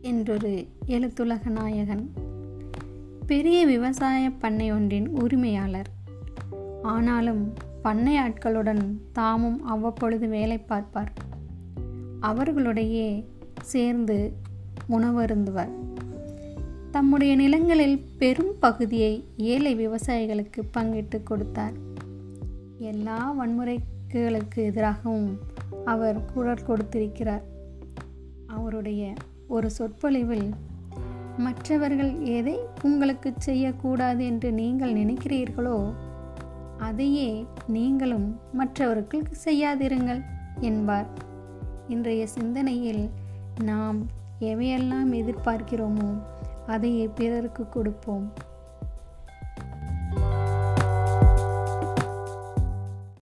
என்றொரு எழுத்துலக நாயகன். பெரிய விவசாய பண்ணை ஒன்றின் உரிமையாளர். ஆனாலும் பண்ணை ஆட்களுடன் தாமும் அவ்வப்பொழுது வேலை பார்ப்பார். அவர்களுடையே சேர்ந்து உணவருந்துவர். தம்முடைய நிலங்களில் பெரும் பகுதியை ஏழை விவசாயிகளுக்கு பங்கிட்டு கொடுத்தார். எல்லா வன்முறைகளுக்கு எதிராகவும் அவர் குரல் கொடுத்திருக்கிறார். அவருடைய ஒரு சொற்பொழிவில் மற்றவர்கள் எதை உங்களுக்கு செய்யக்கூடாது என்று நீங்கள் நினைக்கிறீர்களோ அதையே நீங்களும் மற்றவர்களுக்கு செய்யாதிருங்கள் என்பார். இன்றைய சிந்தனையில் நாம் எவையெல்லாம் எதிர்பார்க்கிறோமோ அதையே பிறருக்கு கொடுப்போம்.